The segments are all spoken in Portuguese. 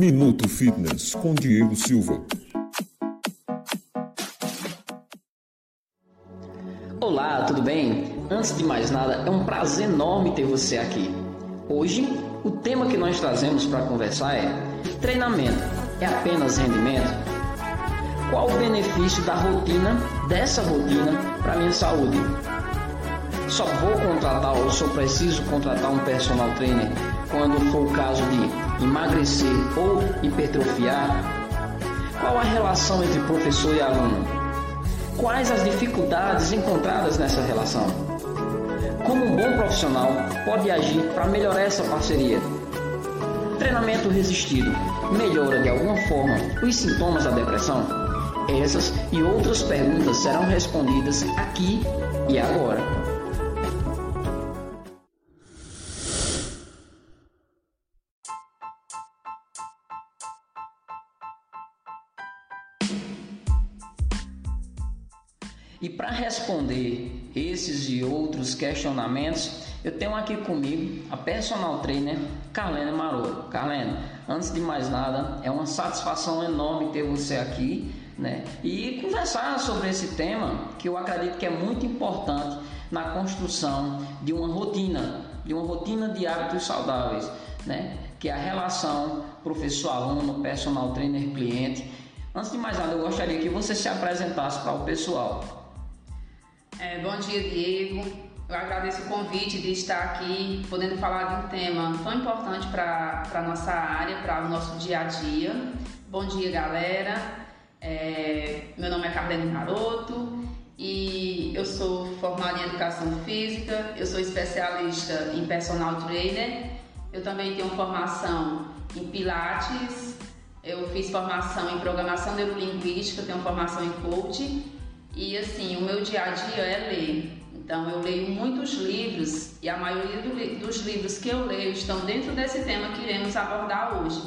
Minuto Fitness com Diego Silva. Olá, tudo bem? Antes de mais nada, é um prazer enorme ter você aqui. Hoje, o tema que nós trazemos para conversar é: treinamento é apenas rendimento? Qual o benefício da rotina, dessa rotina, para minha saúde? Só vou contratar ou só preciso contratar um personal trainer quando for o caso de emagrecer ou hipertrofiar? Qual a relação entre professor e aluno? Quais as dificuldades encontradas nessa relação? Como um bom profissional pode agir para melhorar essa parceria? Treinamento resistido melhora de alguma forma os sintomas da depressão? Essas e outras perguntas serão respondidas aqui e agora. E para responder esses e outros questionamentos, eu tenho aqui comigo a personal trainer Carlene Maroto. Carlene, antes de mais nada, é uma satisfação enorme ter você aqui, né? E conversar sobre esse tema que eu acredito que é muito importante na construção de uma rotina, de uma rotina de hábitos saudáveis, né? Que é a relação professor-aluno, personal trainer-cliente. Antes de mais nada, eu gostaria que você se apresentasse para o pessoal. É, bom dia, Diego. Eu agradeço o convite de estar aqui podendo falar de um tema tão importante para a nossa área, para o nosso dia a dia. Bom dia, galera. É, meu nome é Carlene Maroto e eu sou formada em Educação Física, eu sou especialista em Personal Trainer, eu também tenho formação em Pilates, eu fiz formação em Programação Neurolinguística, tenho formação em Coaching e assim, o meu dia a dia é ler. Então eu leio muitos livros e a maioria do, dos livros que eu leio estão dentro desse tema que iremos abordar hoje,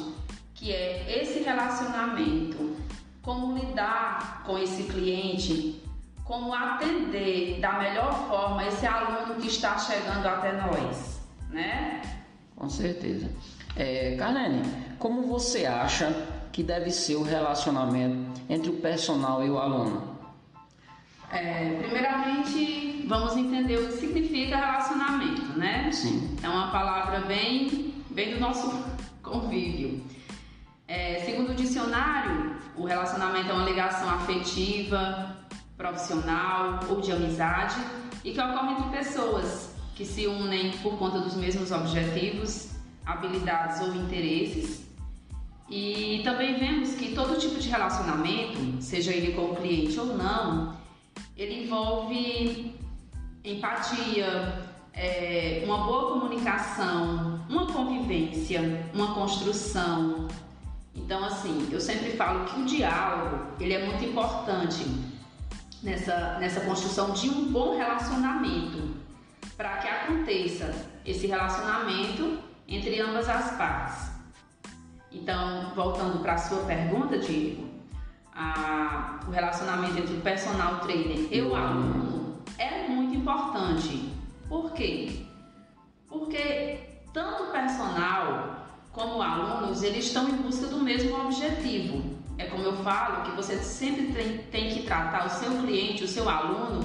que é esse relacionamento, como lidar com esse cliente, como atender da melhor forma esse aluno que está chegando até nós, né? Com certeza. É, Carlene, como você acha que deve ser o relacionamento entre o personal e o aluno? É, primeiramente, vamos entender o que significa relacionamento, né? Sim. É uma palavra bem, bem do nosso convívio. É, segundo o dicionário, o relacionamento é uma ligação afetiva, profissional ou de amizade e que ocorre entre pessoas que se unem por conta dos mesmos objetivos, habilidades ou interesses. E também vemos que todo tipo de relacionamento, seja ele com o cliente ou não, ele envolve empatia, é, uma boa comunicação, uma convivência, uma construção. Então, assim, eu sempre falo que o diálogo ele é muito importante nessa, nessa construção de um bom relacionamento, para que aconteça esse relacionamento entre ambas as partes. Então, voltando para a sua pergunta, Diego, a, o relacionamento entre o personal trainer e o aluno é muito importante. Por quê? Porque tanto o personal como alunos, eles estão em busca do mesmo objetivo. É como eu falo, que você sempre tem, tem que tratar o seu cliente, o seu aluno,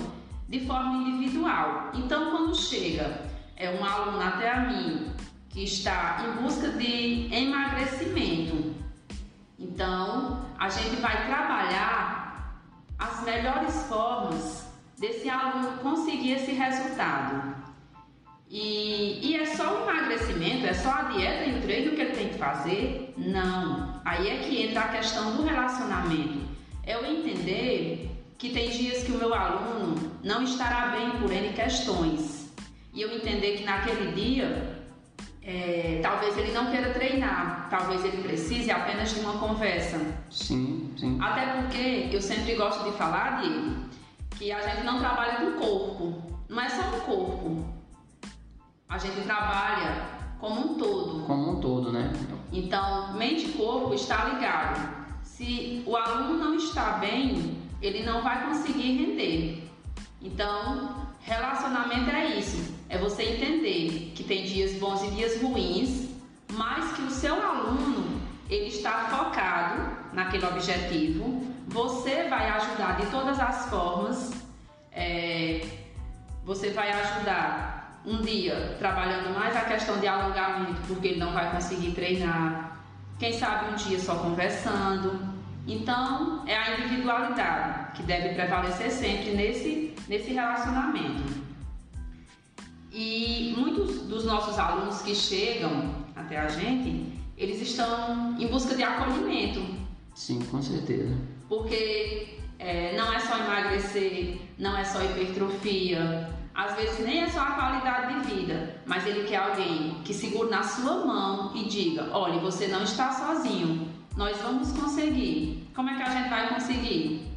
de forma individual. Então, quando chega é um aluno até a mim que está em busca de emagrecimento, então, a gente vai trabalhar as melhores formas desse aluno conseguir esse resultado. E, e, é só o emagrecimento, é só a dieta e o treino que ele tem que fazer? Não. Aí é que entra a questão do relacionamento. É eu entender que tem dias que o meu aluno não estará bem por N questões. E eu entender que naquele dia é, talvez ele não queira treinar, talvez ele precise apenas de uma conversa. Sim, sim. Até porque eu sempre gosto de falar, Diego, que a gente não trabalha com o corpo, não é só o corpo. A gente trabalha como um todo. Como um todo, né? Então, mente e corpo está ligado. Se o aluno não está bem, ele não vai conseguir render. Então, relacionamento é isso é você entender que tem dias bons e dias ruins, mas que o seu aluno ele naquele objetivo. Você vai ajudar de todas as formas. É, você vai ajudar um dia trabalhando mais a questão de alongamento, porque ele não vai conseguir treinar. Quem sabe um dia só conversando. Então, é a individualidade que deve prevalecer sempre nesse, nesse relacionamento. E muitos dos nossos alunos que chegam até a gente, eles estão em busca de acolhimento. Sim, com certeza. Porque é, não é só emagrecer, não é só hipertrofia, às vezes nem é só a qualidade de vida, mas ele quer alguém que segure na sua mão e diga: olha, você não está sozinho, nós vamos conseguir. Como é que a gente vai conseguir?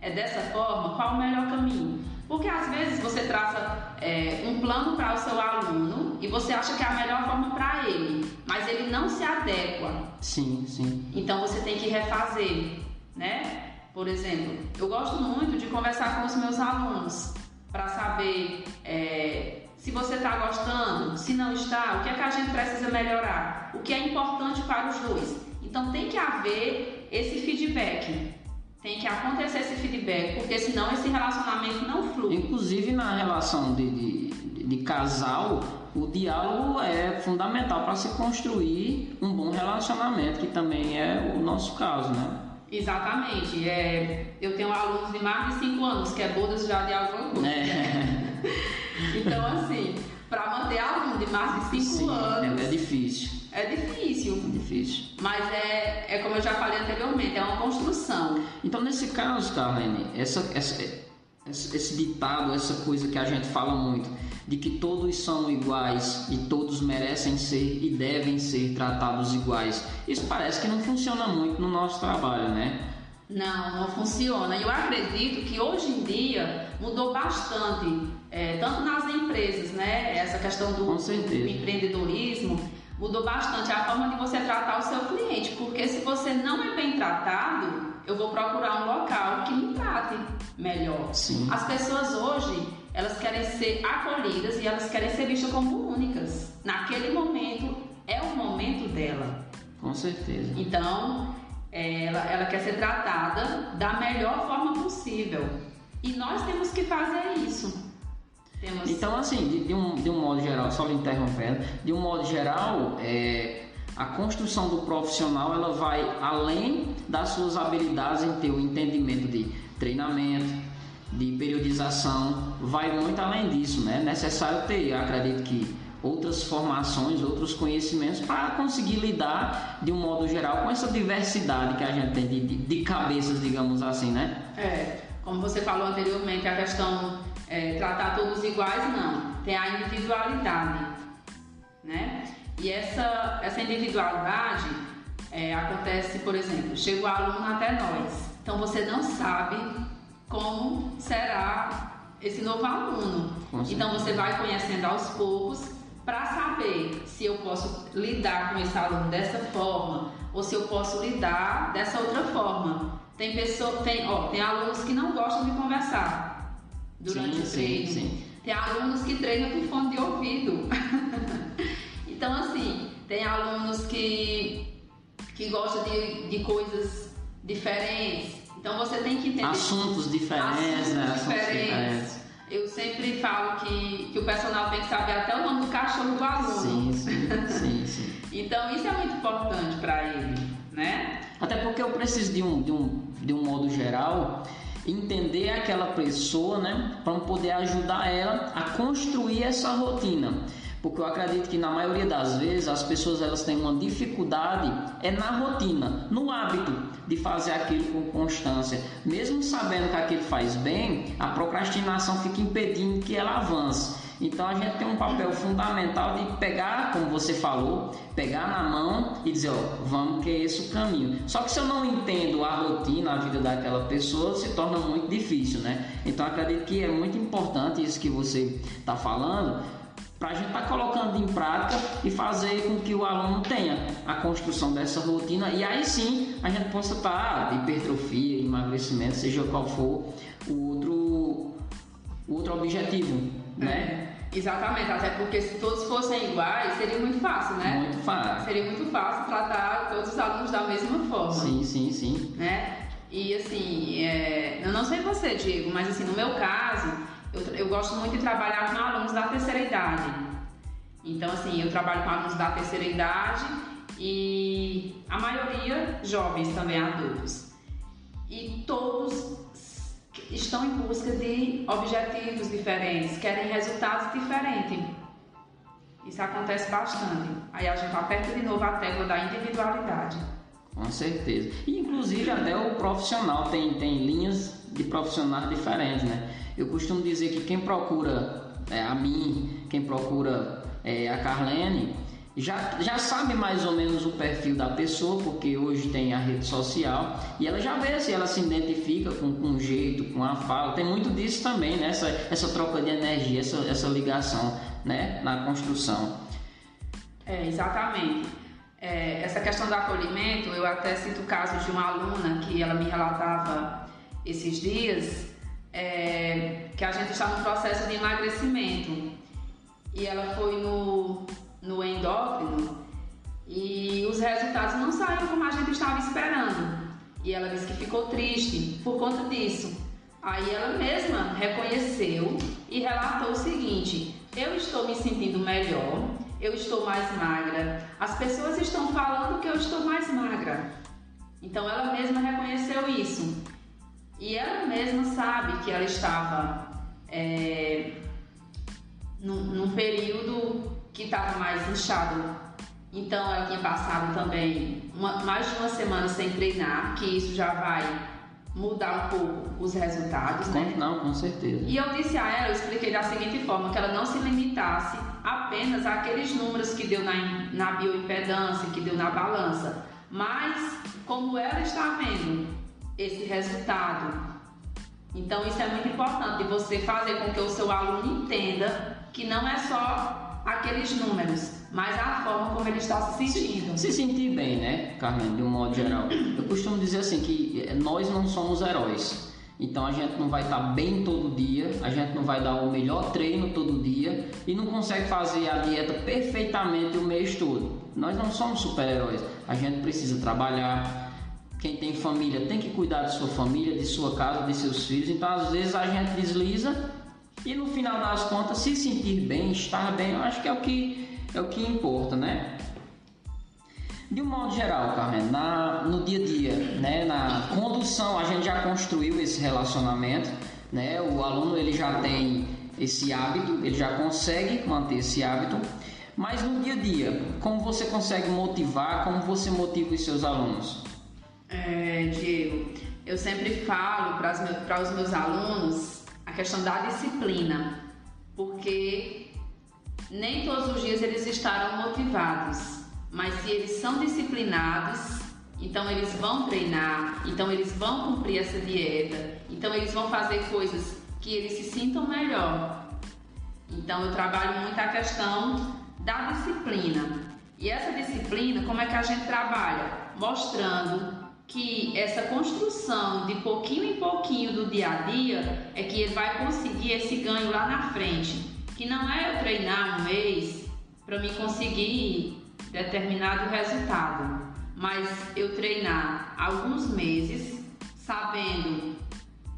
É dessa forma? Qual o melhor caminho? Porque às vezes você traça é, um plano para o seu aluno e você acha que é a melhor forma para ele, mas ele não se adequa. Sim, sim. Então você tem que refazer, né? Por exemplo, eu gosto muito de conversar com os meus alunos para saber é, se você está gostando, se não está, o que é que a gente precisa melhorar, o que é importante para os dois. Então tem que haver esse feedback. Tem que acontecer esse feedback, porque senão esse relacionamento não flui. Inclusive na relação de, de, de casal, o diálogo é fundamental para se construir um bom relacionamento, que também é o nosso caso, né? Exatamente. É, eu tenho alunos de mais de 5 anos, que é bodas já de coisa. É. então, assim, para manter aluno de mais de 5 anos. É, é difícil. É difícil. É difícil. Mas é, é como eu já falei anteriormente, é uma construção. Então, nesse caso, Carlene, essa, essa, esse ditado, essa coisa que a gente fala muito, de que todos são iguais e todos merecem ser e devem ser tratados iguais, isso parece que não funciona muito no nosso trabalho, né? Não, não funciona. Eu acredito que hoje em dia mudou bastante, é, tanto nas empresas, né? Essa questão do, do empreendedorismo mudou bastante a forma de você tratar o seu cliente, porque se você não é bem tratado, eu vou procurar um local que me trate melhor. Sim. As pessoas hoje, elas querem ser acolhidas e elas querem ser vistas como únicas. Naquele momento é o momento dela. Com certeza. Então, ela, ela quer ser tratada da melhor forma possível. E nós temos que fazer isso. Temos... Então, assim, de, de, um, de um modo geral, só me interrompendo, de um modo geral, é, a construção do profissional ela vai além das suas habilidades em ter o entendimento de treinamento, de periodização, vai muito além disso, né? É necessário ter, acredito que outras formações, outros conhecimentos para conseguir lidar de um modo geral com essa diversidade que a gente tem de, de, de cabeças, digamos assim, né? É, como você falou anteriormente, a questão é, tratar todos iguais, não. Tem a individualidade, né? E essa, essa individualidade é, acontece, por exemplo, chega o aluno até nós. Então você não sabe como será esse novo aluno. Então você vai conhecendo aos poucos para saber se eu posso lidar com esse aluno dessa forma ou se eu posso lidar dessa outra forma. Tem pessoa, tem, ó, tem alunos que não gostam de conversar durante sim, o treino. Sim, sim. Tem alunos que treinam com fone de ouvido. então, assim, tem alunos que, que gostam de, de coisas diferentes. Então, você tem que entender. Assuntos diferentes, assuntos né? Diferentes. diferentes. Eu sempre falo que, que o personal tem que saber até o nome do cachorro do aluno. Sim, sim, sim, sim. então, isso é muito importante para ele, né? Até porque eu preciso de um, de um, de um modo geral entender aquela pessoa, né, para poder ajudar ela a construir essa rotina. Porque eu acredito que na maioria das vezes as pessoas elas têm uma dificuldade é na rotina, no hábito de fazer aquilo com constância. Mesmo sabendo que aquilo faz bem, a procrastinação fica impedindo que ela avance. Então a gente tem um papel fundamental de pegar, como você falou, pegar na mão e dizer, ó, vamos que é esse o caminho. Só que se eu não entendo a rotina, a vida daquela pessoa, se torna muito difícil, né? Então acredito que é muito importante isso que você está falando, para a gente estar tá colocando em prática e fazer com que o aluno tenha a construção dessa rotina e aí sim a gente possa estar tá, hipertrofia, emagrecimento, seja qual for o outro, o outro objetivo, né? Exatamente, até porque se todos fossem iguais, seria muito fácil, né? Muito fácil. Seria muito fácil tratar todos os alunos da mesma forma. Sim, sim, sim. Né? E assim, é, eu não sei você, Diego, mas assim, no meu caso, eu, eu gosto muito de trabalhar com alunos da terceira idade. Então, assim, eu trabalho com alunos da terceira idade e a maioria jovens também adultos. E todos estão em busca de objetivos diferentes, querem resultados diferentes. Isso acontece bastante. Aí a gente aperta de novo a tecla da individualidade. Com certeza. E inclusive até o profissional tem, tem linhas de profissionais diferentes, né? Eu costumo dizer que quem procura é, a mim, quem procura é, a Carlene, já, já sabe mais ou menos o perfil da pessoa, porque hoje tem a rede social e ela já vê se ela se identifica com, um jeito, com a fala. Tem muito disso também, né? Essa, essa troca de energia, essa, essa ligação né? na construção. É, exatamente. É, essa questão do acolhimento, eu até cito o caso de uma aluna que ela me relatava esses dias, é, que a gente está no processo de emagrecimento e ela foi no no endócrino e os resultados não saíram como a gente estava esperando. E ela disse que ficou triste por conta disso. Aí ela mesma reconheceu e relatou o seguinte: eu estou me sentindo melhor, eu estou mais magra, as pessoas estão falando que eu estou mais magra. Então ela mesma reconheceu isso. E ela mesma sabe que ela estava é, num, num período que estava mais inchado. Então ela tinha passado também uma, mais de uma semana sem treinar, que isso já vai mudar um pouco os resultados, né? Não, com certeza. E eu disse a ela, eu expliquei da seguinte forma, que ela não se limitasse apenas àqueles números que deu na, na bioimpedância, que deu na balança, mas como ela está vendo esse resultado. Então isso é muito importante de você fazer com que o seu aluno entenda que não é só aqueles números, mas a forma como ele está se sentindo. Se, se sentir bem, né, Carmen, de um modo geral. Eu costumo dizer assim que eh, nós não somos heróis. Então a gente não vai estar bem todo dia, a gente não vai dar o melhor treino todo dia e não consegue fazer a dieta perfeitamente o mês todo. Nós não somos super-heróis. A gente precisa trabalhar. Quem tem família tem que cuidar de sua família, de sua casa, de seus filhos. Então às vezes a gente desliza e no final das contas se sentir bem, estar bem, eu acho que é o que é o que importa, né? De um modo geral, Carmen, na, no dia a dia, né, na condução, a gente já construiu esse relacionamento, né? O aluno ele já tem esse hábito, ele já consegue manter esse hábito, mas no dia a dia, como você consegue motivar, como você motiva os seus alunos? É, Diego, eu sempre falo para os meus alunos questão da disciplina, porque nem todos os dias eles estarão motivados, mas se eles são disciplinados, então eles vão treinar, então eles vão cumprir essa dieta, então eles vão fazer coisas que eles se sintam melhor. Então eu trabalho muito a questão da disciplina. E essa disciplina, como é que a gente trabalha? Mostrando que essa construção de pouquinho em pouquinho do dia a dia é que ele vai conseguir esse ganho lá na frente. Que não é eu treinar um mês para me conseguir determinado resultado, mas eu treinar alguns meses sabendo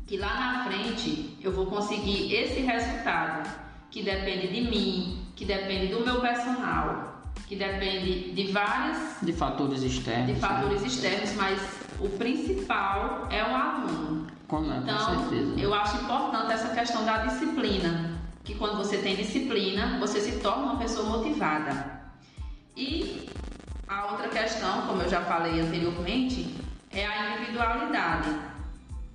que lá na frente eu vou conseguir esse resultado que depende de mim, que depende do meu personal, que depende de várias de fatores externos, de fatores né? externos, mas o principal é o aluno. Com, então, com certeza. eu acho importante essa questão da disciplina, que quando você tem disciplina, você se torna uma pessoa motivada. E a outra questão, como eu já falei anteriormente, é a individualidade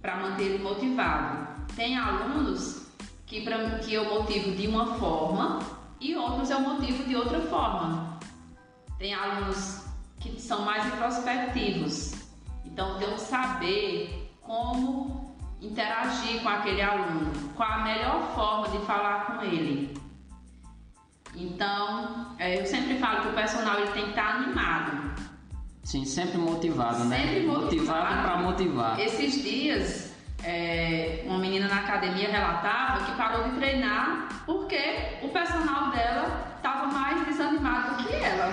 para manter ele motivado. Tem alunos que, pra, que eu motivo de uma forma e outros eu motivo de outra forma. Tem alunos que são mais introspectivos, então tem que saber como interagir com aquele aluno, qual a melhor forma de falar com ele. Então, é, eu sempre falo que o personal ele tem que estar animado. Sim, sempre motivado, né? Sempre motivado. Motivado para motivar. Esses dias, é, uma menina na academia relatava que parou de treinar porque o personal dela estava mais desanimado do que ela.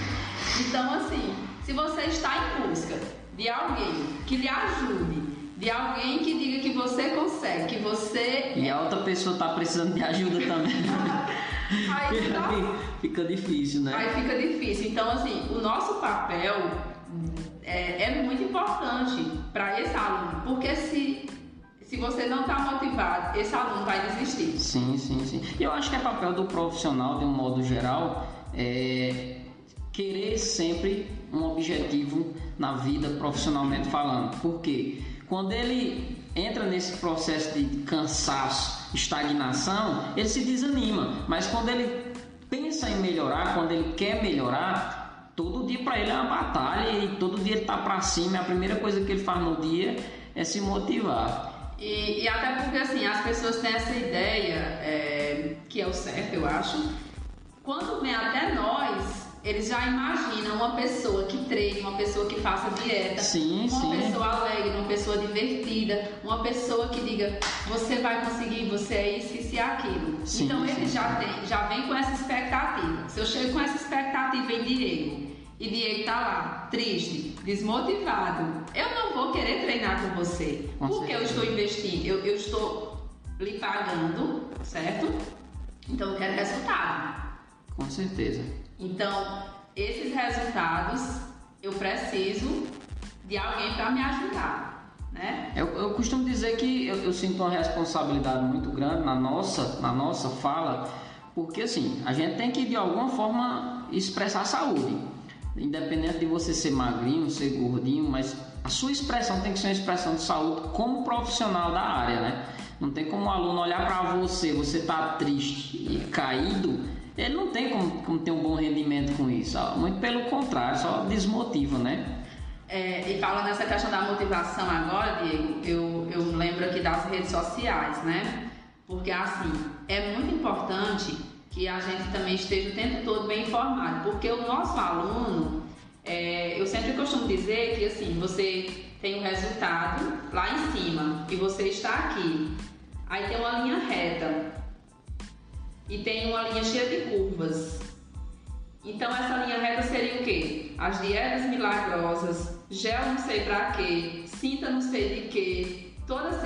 então, assim, Se você está em busca de alguém que lhe ajude, de alguém que diga que você consegue, que você. E a outra pessoa está precisando de ajuda também. aí tá... fica difícil, né? Aí fica difícil. Então, assim, o nosso papel é, é muito importante para esse aluno, porque se se você não está motivado, esse aluno vai desistir. Sim, sim, sim. E eu acho que é papel do profissional, de um modo geral, é querer sempre um objetivo na vida profissionalmente falando. Porque quando ele entra nesse processo de cansaço, estagnação, ele se desanima. Mas quando ele pensa em melhorar, quando ele quer melhorar, todo dia para ele é uma batalha e todo dia ele está para cima. A primeira coisa que ele faz no dia é se motivar. E, e, até porque assim, as pessoas têm essa ideia, é, que é o certo, eu acho. Quando vem até nós, eles já imaginam uma pessoa que treine, uma pessoa que faça dieta, sim, uma sim. pessoa alegre, uma pessoa divertida, uma pessoa que diga você vai conseguir, você é isso, isso e aquilo. Sim, então eles já, tem, já vem com essa expectativa. Se eu chego com essa expectativa em Diego e Diego tá lá, triste, desmotivado, eu não vou querer treinar com você. Com porque certeza. eu estou investindo, eu, eu estou lhe pagando, certo? Então eu quero resultado. Com certeza. Então, esses resultados eu preciso de alguém para me ajudar, né? Eu, eu costumo dizer que eu, eu sinto uma responsabilidade muito grande na nossa, na nossa fala, porque assim, a gente tem que de alguma forma expressar saúde. Independente de você ser magrinho, ser gordinho, mas a sua expressão tem que ser uma expressão de saúde como profissional da área, né? Não tem como o aluno olhar para você, você tá triste e caído, ele não tem como, como ter um bom rendimento com isso. Muito pelo contrário, só desmotiva, né? É, e falando nessa questão da motivação agora, Diego, eu, eu lembro aqui das redes sociais, né? Porque assim, é muito importante que a gente também esteja o tempo todo bem informado, porque o nosso aluno, é, eu sempre costumo dizer que assim, você tem o resultado lá em cima e você está aqui. Aí tem uma linha reta e tem uma linha cheia de curvas. Então essa linha reta seria o quê? As dietas milagrosas, gel não sei pra quê, cinta não sei de quê, todas,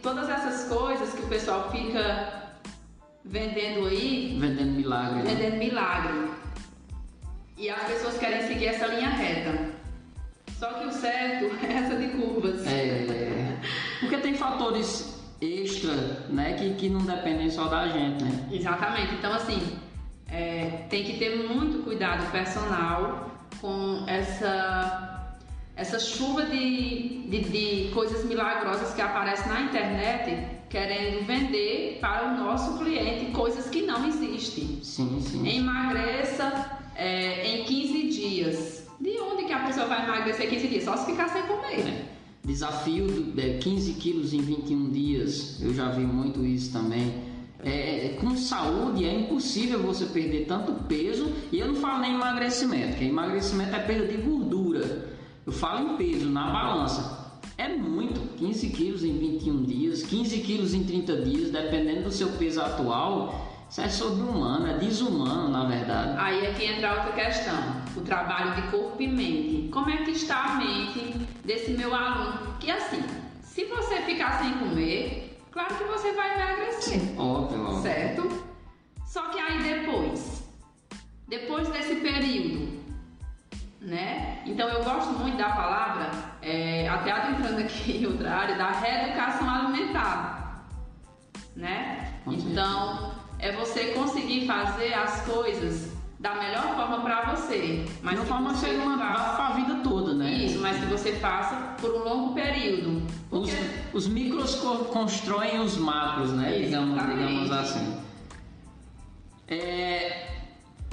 todas essas coisas que o pessoal fica vendendo aí, Vendendo milagre. né? vendendo milagre. E as pessoas querem seguir essa linha reta. Só que o certo é essa de curvas. É, porque tem fatores extra, né, que, que não dependem só da gente, né? Exatamente. Então, assim, é, tem que ter muito cuidado personal com essa, essa chuva de, de, de coisas milagrosas que aparecem na internet querendo vender para o nosso cliente coisas que não existem. Sim, sim. Emagreça é, em 15 dias. De onde que a pessoa vai emagrecer em 15 dias? Só se ficar sem comer. É. Desafio de 15 quilos em 21 dias, eu já vi muito isso também. É, com saúde é impossível você perder tanto peso, e eu não falo nem emagrecimento, porque emagrecimento é perda de gordura. Eu falo em peso, na balança. É muito, 15 quilos em 21 dias, 15 quilos em 30 dias, dependendo do seu peso atual, isso é sobre-humano, é desumano na verdade. Aí é que entra outra questão, o trabalho de corpo e mente. Como é que está a mente desse meu aluno? Que assim, se você ficar sem comer, claro que você vai emagrecer, Óbvio, óbvio. certo? Só que aí depois, depois desse período, né? Então eu gosto muito da palavra, é, até adentrando aqui em outra área, da reeducação alimentar, né? Então é você conseguir fazer as coisas da melhor forma para você, mas que forma você uma para a vida toda, né? isso, mas que você faça por um longo período. Os, Porque os micros co- constroem os macros, né? Digamos, digamos assim. É,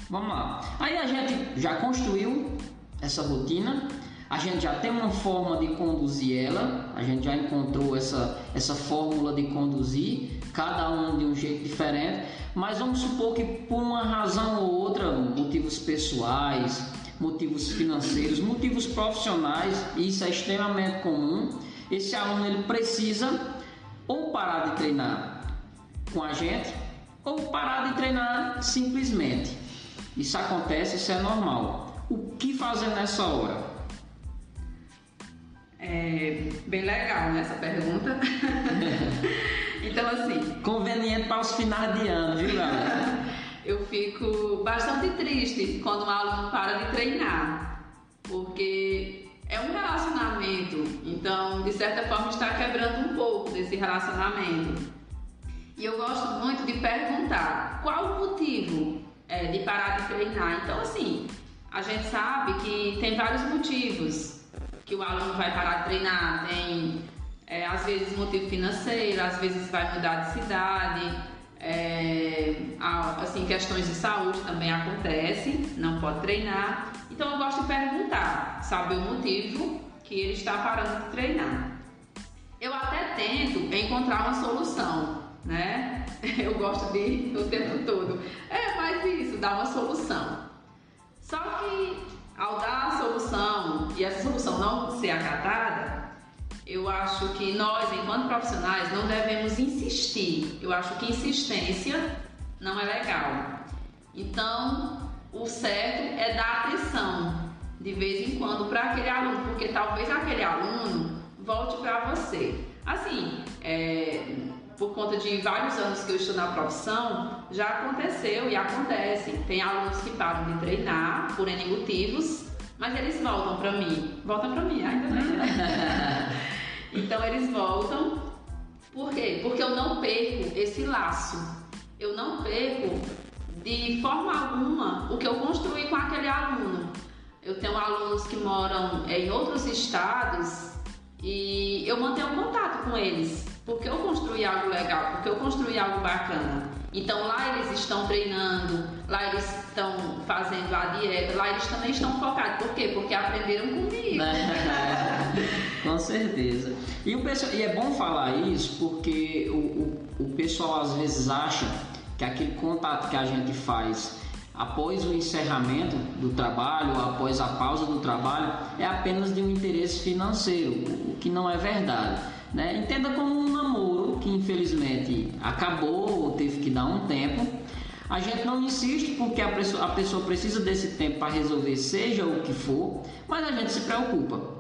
vamos lá. Aí a gente já construiu essa rotina, a gente já tem uma forma de conduzir ela, a gente já encontrou essa, essa fórmula de conduzir, cada um de um jeito diferente, mas vamos supor que por uma razão ou outra, motivos pessoais, motivos financeiros, motivos profissionais, isso é extremamente comum, esse aluno ele precisa ou parar de treinar com a gente ou parar de treinar simplesmente. Isso acontece, isso é normal. O que fazer nessa hora? É bem legal né, essa pergunta. então, assim. Conveniente para os finais de ano, viu, galera? eu fico bastante triste quando um aluno para de treinar, porque é um relacionamento, então de certa forma está quebrando um pouco desse relacionamento. E eu gosto muito de perguntar qual o motivo é, de parar de treinar. Então, assim, a gente sabe que tem vários motivos que o aluno vai parar de treinar. Tem, é, às vezes, motivo financeiro, às vezes vai mudar de cidade. É, assim, questões de saúde também acontecem, não pode treinar. Então eu gosto de perguntar, saber o motivo que ele está parando de treinar. Eu até tento encontrar uma solução, né? Eu gosto de o tempo todo. É, faz isso, dá uma solução. Só que ao dar a solução e essa solução não ser acatada, eu acho que nós, enquanto profissionais, não devemos insistir. Eu acho que insistência não é legal. Então, o certo é dar atenção de vez em quando para aquele aluno, porque talvez aquele aluno volte para você. Assim, é, por conta de vários anos que eu estou na profissão, já aconteceu e acontece. Tem alunos que param de treinar por N motivos, mas eles voltam para mim. Voltam para mim, ainda bem. Né? então eles voltam. Por quê? Porque eu não perco esse laço. Eu não perco de forma alguma o que eu construí com aquele aluno. Eu tenho alunos que moram em outros estados e eu mantenho contato com eles porque eu construí algo legal, porque eu construí algo bacana. Então lá eles estão treinando, lá eles estão fazendo a dieta, lá eles também estão focados. Por quê? Porque aprenderam comigo. Com certeza. E, o pessoal, e é bom falar isso porque o, o, o pessoal às vezes acha que aquele contato que a gente faz após o encerramento do trabalho, após a pausa do trabalho, é apenas de um interesse financeiro, o que não é verdade. Né? Entenda como um namoro que infelizmente acabou ou teve que dar um tempo. A gente não insiste porque a pessoa, a pessoa precisa desse tempo para resolver, seja o que for, mas a gente se preocupa.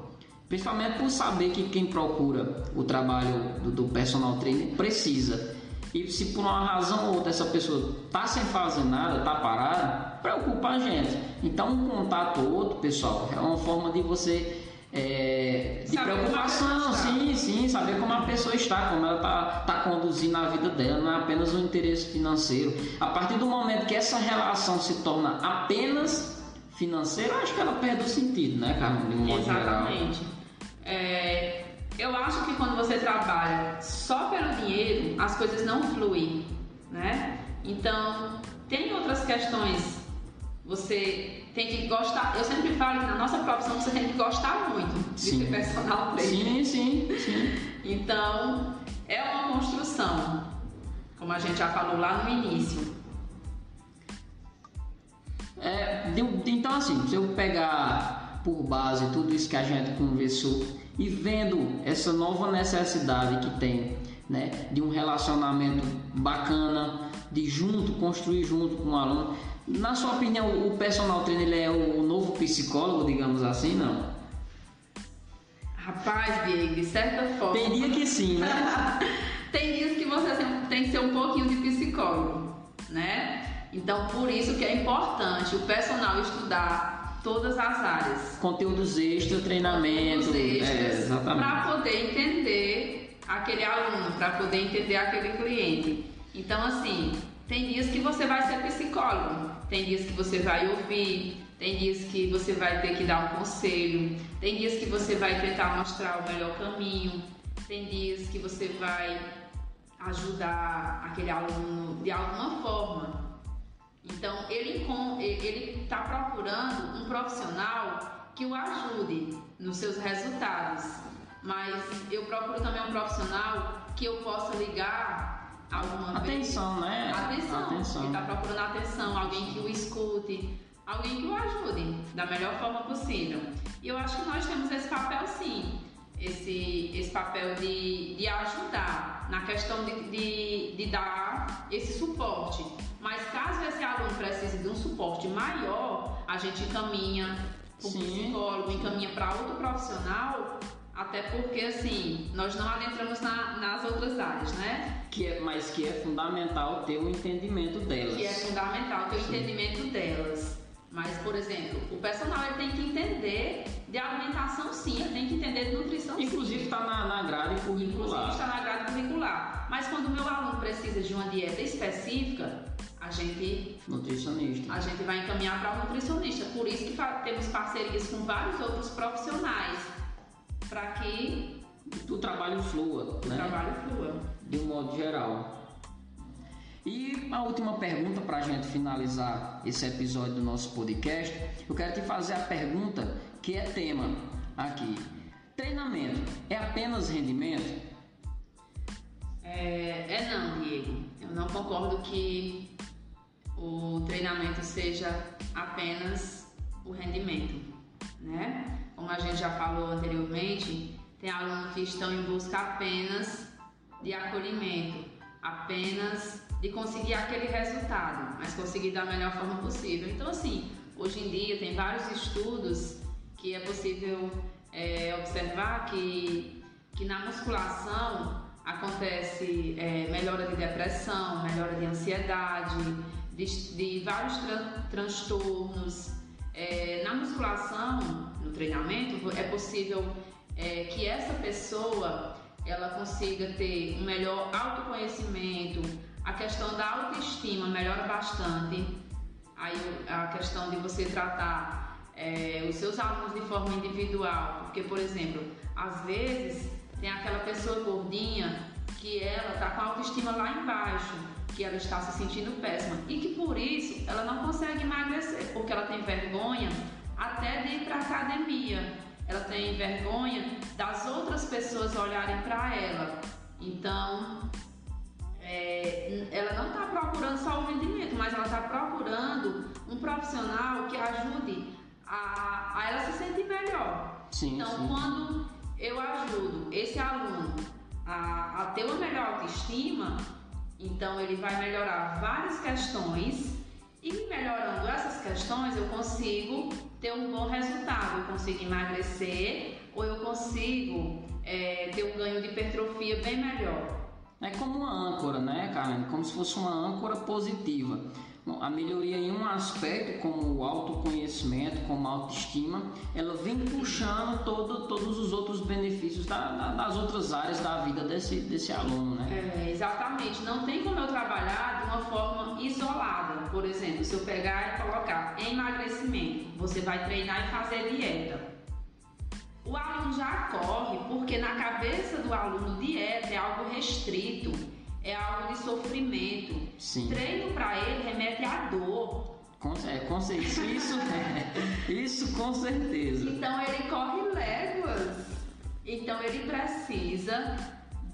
Principalmente por saber que quem procura o trabalho do, do personal trainer precisa. E se por uma razão ou outra essa pessoa tá sem fazer nada, tá parada, preocupa a gente. Então um contato ou outro, pessoal, é uma forma de você é, de saber preocupação, sim, sim, saber como a pessoa está, como ela está tá conduzindo a vida dela, não é apenas um interesse financeiro. A partir do momento que essa relação se torna apenas financeira, acho que ela perde o sentido, né, Carmen? De um modo Exatamente. É, eu acho que quando você trabalha só pelo dinheiro, as coisas não fluem, né? Então, tem outras questões. Você tem que gostar. Eu sempre falo que na nossa você tem que gostar muito de sim. ser personal trainer. Sim, sim, sim. Então, é uma construção, como a gente já falou lá no início. É, então, assim, se eu pegar por base tudo isso que a gente conversou e vendo essa nova necessidade que tem, né, de um relacionamento bacana, de junto, construir junto com o aluno, na sua opinião, o personal trainer ele é o novo psicólogo, digamos assim, não? Rapaz, Diego, de certa forma. Tem dia que sim, né? tem dias que você tem que ser um pouquinho de psicólogo, né? Então, por isso que é importante o personal estudar todas as áreas. Conteúdos extra, treinamento, extras, é, para poder entender aquele aluno, para poder entender aquele cliente. Então, assim, tem dias que você vai ser psicólogo, tem dias que você vai ouvir, tem dias que você vai ter que dar um conselho, tem dias que você vai tentar mostrar o melhor caminho, tem dias que você vai ajudar aquele aluno de alguma forma. Então ele ele está procurando um profissional que o ajude nos seus resultados, mas eu procuro também um profissional que eu possa ligar alguma atenção, vez. né? Atenção, atenção. Ele está procurando atenção, alguém que o escute, alguém que o ajude da melhor forma possível. E eu acho que nós temos esse papel sim, esse, esse papel de, de ajudar na questão de, de, de dar esse suporte. Mas caso esse aluno precise de um suporte maior, a gente encaminha para o psicólogo, encaminha para outro profissional Até porque, assim, nós não adentramos na, nas outras áreas, né? Que é, mas que é fundamental ter o um entendimento delas. Que é fundamental ter o um entendimento delas. Mas, por exemplo, o personal tem que entender de alimentação sim, ele tem que entender de nutrição Inclusive está na, na grade curricular. Inclusive está na grade curricular. Mas quando o meu aluno precisa de uma dieta específica, a gente nutricionista. A gente vai encaminhar para o nutricionista. Por isso que temos parcerias com vários outros profissionais para que o trabalho flua, o né? trabalho flua. De um modo geral. E a última pergunta para a gente finalizar esse episódio do nosso podcast, eu quero te fazer a pergunta que é tema aqui. Treinamento é apenas rendimento? É, é não, Diego. Eu não concordo que o treinamento seja apenas o rendimento, né? Como a gente já falou anteriormente, tem alunos que estão em busca apenas de acolhimento, apenas de conseguir aquele resultado, mas conseguir da melhor forma possível. Então, assim, hoje em dia tem vários estudos que é possível é, observar que, que na musculação acontece é, melhora de depressão, melhora de ansiedade, de, de vários tran transtornos. É, na musculação, no treinamento, é possível é, que essa pessoa ela consiga ter um melhor autoconhecimento, a questão da autoestima melhora bastante. Aí a questão de você tratar é, os seus alunos de forma individual, porque por exemplo, às vezes tem aquela pessoa gordinha que ela está com a autoestima lá embaixo, que ela está se sentindo péssima e que por isso ela não consegue emagrecer, porque ela tem vergonha até de ir para academia. Ela tem vergonha das outras pessoas olharem para ela. Então, é, ela não está procurando só o rendimento, mas ela está procurando um profissional que ajude a, a ela se sentir melhor. Sim, então, sim. quando eu ajudo esse aluno a, a ter uma melhor autoestima, então ele vai melhorar várias questões e melhorando essas questões eu consigo ter um bom resultado, eu consigo emagrecer ou eu consigo é, ter um ganho de hipertrofia bem melhor. É como uma âncora, né, Karen? Como se fosse uma âncora positiva. A melhoria em um aspecto, como o autoconhecimento, como a autoestima, ela vem puxando todo, todos os outros benefícios da, da, das outras áreas da vida desse, desse aluno, né? É, exatamente. Não tem como eu trabalhar de uma forma isolada. Por exemplo, se eu pegar e colocar emagrecimento, você vai treinar e fazer dieta o aluno já corre porque na cabeça do aluno dieta é algo restrito, é algo de sofrimento. Sim. Treino para ele remete à dor. Com, é, com isso, isso, é, isso com certeza. Então ele corre léguas. Então ele precisa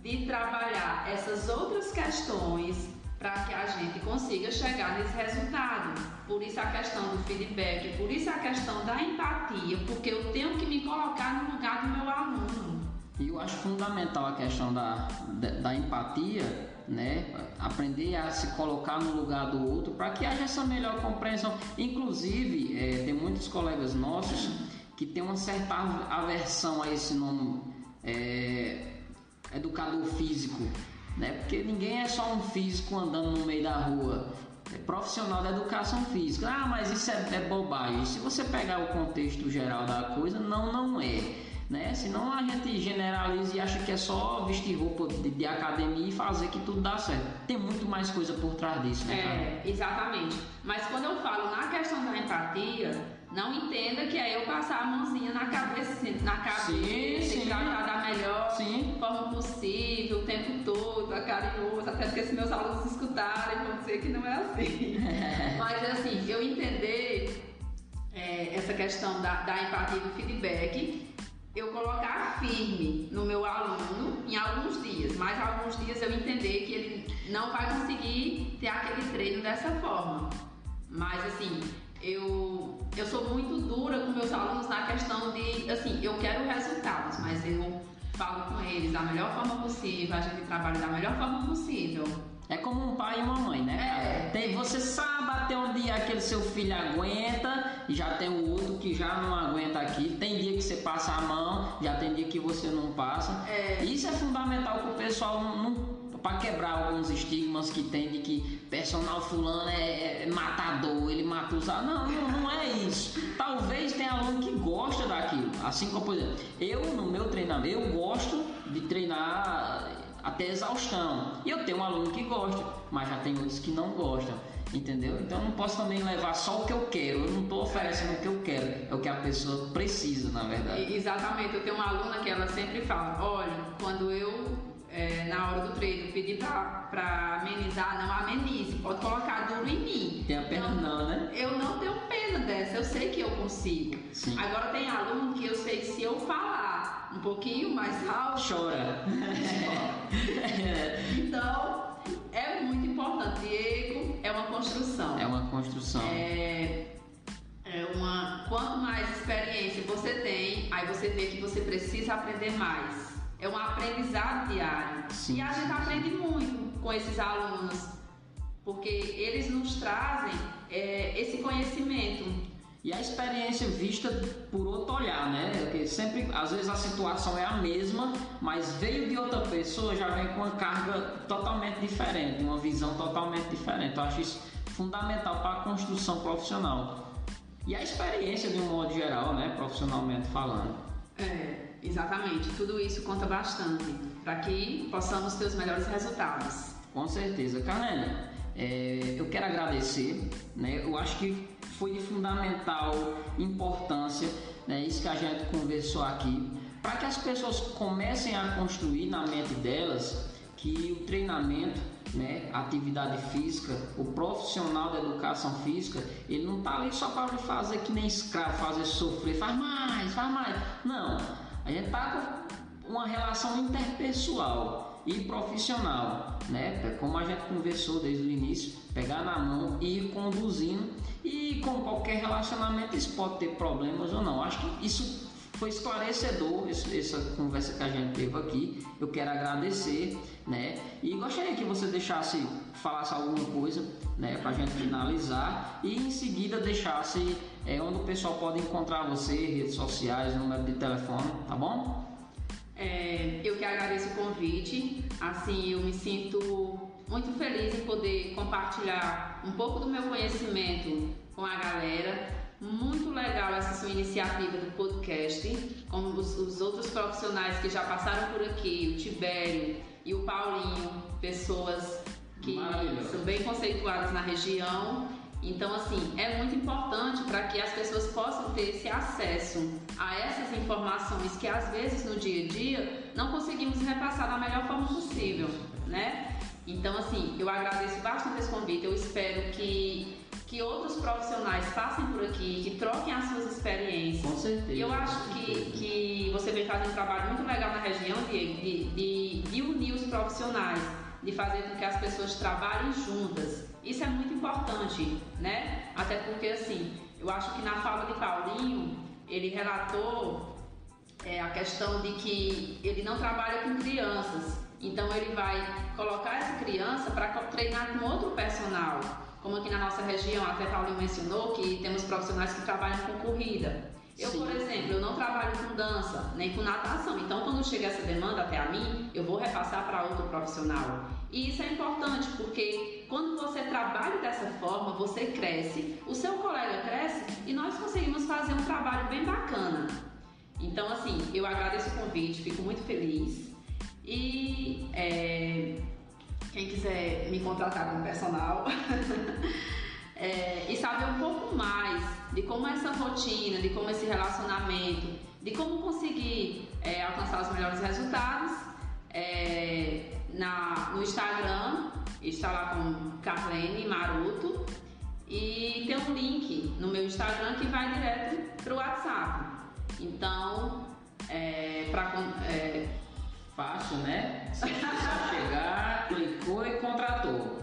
de trabalhar essas outras questões para que a gente consiga chegar nesse resultado. Por isso a questão do feedback, por isso a questão da empatia, porque eu tenho que me colocar no lugar do meu aluno. E eu acho fundamental a questão da, da, da empatia, né? Aprender a se colocar no lugar do outro para que haja essa melhor compreensão. Inclusive, é, tem muitos colegas nossos que têm uma certa aversão a esse nome é, educador físico né? Porque ninguém é só um físico andando no meio da rua. É profissional da educação física. Ah, mas isso é, é bobagem. Se você pegar o contexto geral da coisa, não, não é. Né? Senão a gente generaliza e acha que é só vestir roupa de, de, academia e fazer que tudo dá certo. Tem muito mais coisa por trás disso, né? É, exatamente. Mas quando eu falo na questão da empatia, não entenda que é eu passar a mãozinha na cabeça, na cabeça sim, sim. tratar da melhor sim. forma possível, o tempo todo, a carinhoso, até porque se meus alunos escutarem, vão dizer que não é assim. Mas assim, eu entender é, essa questão da, da empatia e do feedback, eu colocar firme no meu aluno em alguns dias, mas alguns dias eu entender que ele não vai conseguir ter aquele treino dessa forma. Mas assim, eu, eu sou muito dura com meus alunos na questão de, assim, eu quero resultados, mas eu falo com eles da melhor forma possível, a gente trabalha da melhor forma possível. É como um pai e uma mãe, né? É. aquele seu filho aguenta, e já tem o outro que já não aguenta aqui. Tem dia que você passa a mão, já tem dia que você não passa. É. Isso é fundamental para o pessoal não. Para quebrar alguns estigmas que tem de que personal fulano é, é matador, ele mata os. Não, não, não é isso. Talvez tenha aluno que gosta daquilo. Assim como, por exemplo, eu no meu treinamento, eu gosto de treinar até exaustão. E eu tenho um aluno que gosta, mas já tem outros que não gostam. Entendeu? Então eu não posso também levar só o que eu quero. Eu não estou oferecendo o que eu quero. É o que a pessoa precisa, na verdade. Exatamente, eu tenho uma aluna que ela sempre fala, olha, quando eu é, na hora do treino pedir pra, pra amenizar, não amenize, pode colocar duro em mim. Tem a pena Então, não, né? Eu não tenho pena dessa, eu sei que eu consigo. Sim. Agora tem aluno que eu sei que se eu falar um pouquinho mais alto, Chora. então é muito importante. Diego é uma construção. é uma construção. É, é uma. Quanto mais experiência você tem, aí você vê que você precisa aprender mais. É um aprendizado diário. Sim, e a gente aprende muito com esses alunos, porque eles nos trazem é, esse conhecimento. E a experiência vista por outro olhar, né? Porque sempre, às vezes a situação é a mesma, mas veio de outra pessoa, já vem com uma carga totalmente diferente, uma visão totalmente diferente. Eu acho isso fundamental para a construção profissional. E a experiência de um modo geral, né? Profissionalmente falando. É, exatamente. Tudo isso conta bastante para que possamos ter os melhores resultados. Com certeza. Carlene, é, eu quero agradecer, né? Eu acho que foi de fundamental importância, né? Isso que a gente conversou aqui, para que as pessoas comecem a construir na mente delas que o treinamento, né, atividade física, o profissional da educação física, ele não tá ali só para fazer que nem escravo, fazer sofrer, faz mais, faz mais. Não, a gente tá com uma relação interpessoal e profissional, né? Como a gente conversou desde o início, pegar na mão e ir conduzindo e com qualquer relacionamento isso pode ter problemas ou não. Acho que isso foi esclarecedor essa conversa que a gente teve aqui. Eu quero agradecer, né? E gostaria que você deixasse falasse alguma coisa, né, pra gente finalizar e em seguida deixasse é, onde o pessoal pode encontrar você, redes sociais, número de telefone, tá bom? É, eu que agradeço o convite. Assim, eu me sinto muito feliz em poder compartilhar um pouco do meu conhecimento com a galera. Muito legal essa sua iniciativa do podcast, como os, os outros profissionais que já passaram por aqui, o Tibério e o Paulinho, pessoas que Maravilhoso. são bem conceituadas na região. Então, assim, é muito importante para que as pessoas possam ter esse acesso a essas informações que às vezes no dia a dia não conseguimos repassar da melhor forma possível, né? Então, assim, eu agradeço bastante esse convite. Eu espero que, que outros profissionais passem por aqui, que troquem as suas experiências. Com certeza. E eu acho que, que você vem fazendo um trabalho muito legal na região, Diego, de, de, de unir os profissionais, de fazer com que as pessoas trabalhem juntas. Isso é muito importante, né? Até porque, assim, eu acho que na fala de Paulinho, ele relatou é, a questão de que ele não trabalha com crianças, então ele vai colocar essa criança para treinar com outro personal. Como aqui na nossa região, até Paulinho mencionou que temos profissionais que trabalham com corrida. Eu, Sim. por exemplo, eu não trabalho com dança, nem com natação. Então, quando chega essa demanda até a mim, eu vou repassar para outro profissional. E isso é importante, porque quando você trabalha dessa forma, você cresce, o seu colega cresce e nós conseguimos fazer um trabalho bem bacana. Então, assim, eu agradeço o convite, fico muito feliz. E é, quem quiser me contratar como personal é, e saber um pouco mais de como é essa rotina, de como esse relacionamento, de como conseguir é, alcançar os melhores resultados, é, está lá com Carlene Maroto e tem um link no meu Instagram que vai direto para o WhatsApp. Então, é, pra, con- é, Fácil, né? Só chegar, clicou e contratou.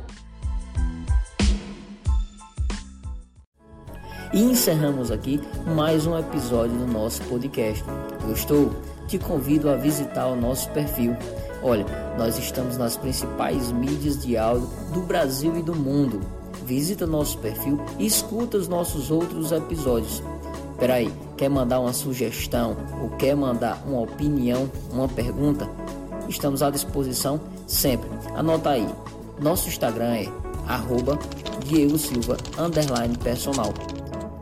E encerramos aqui mais um episódio do nosso podcast. Gostou? Te convido a visitar o nosso perfil Olha, nós estamos nas principais mídias de áudio do Brasil e do mundo. Visita nosso perfil e escuta os nossos outros episódios. Peraí, quer mandar uma sugestão ou quer mandar uma opinião, uma pergunta? Estamos à disposição sempre. Anota aí. Nosso Instagram é arroba Diego Silva underline personal.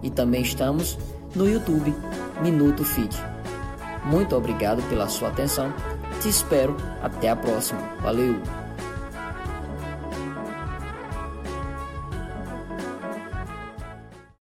E também estamos no YouTube Minuto Fit. Muito obrigado pela sua atenção. Te espero. Até a próxima. Valeu!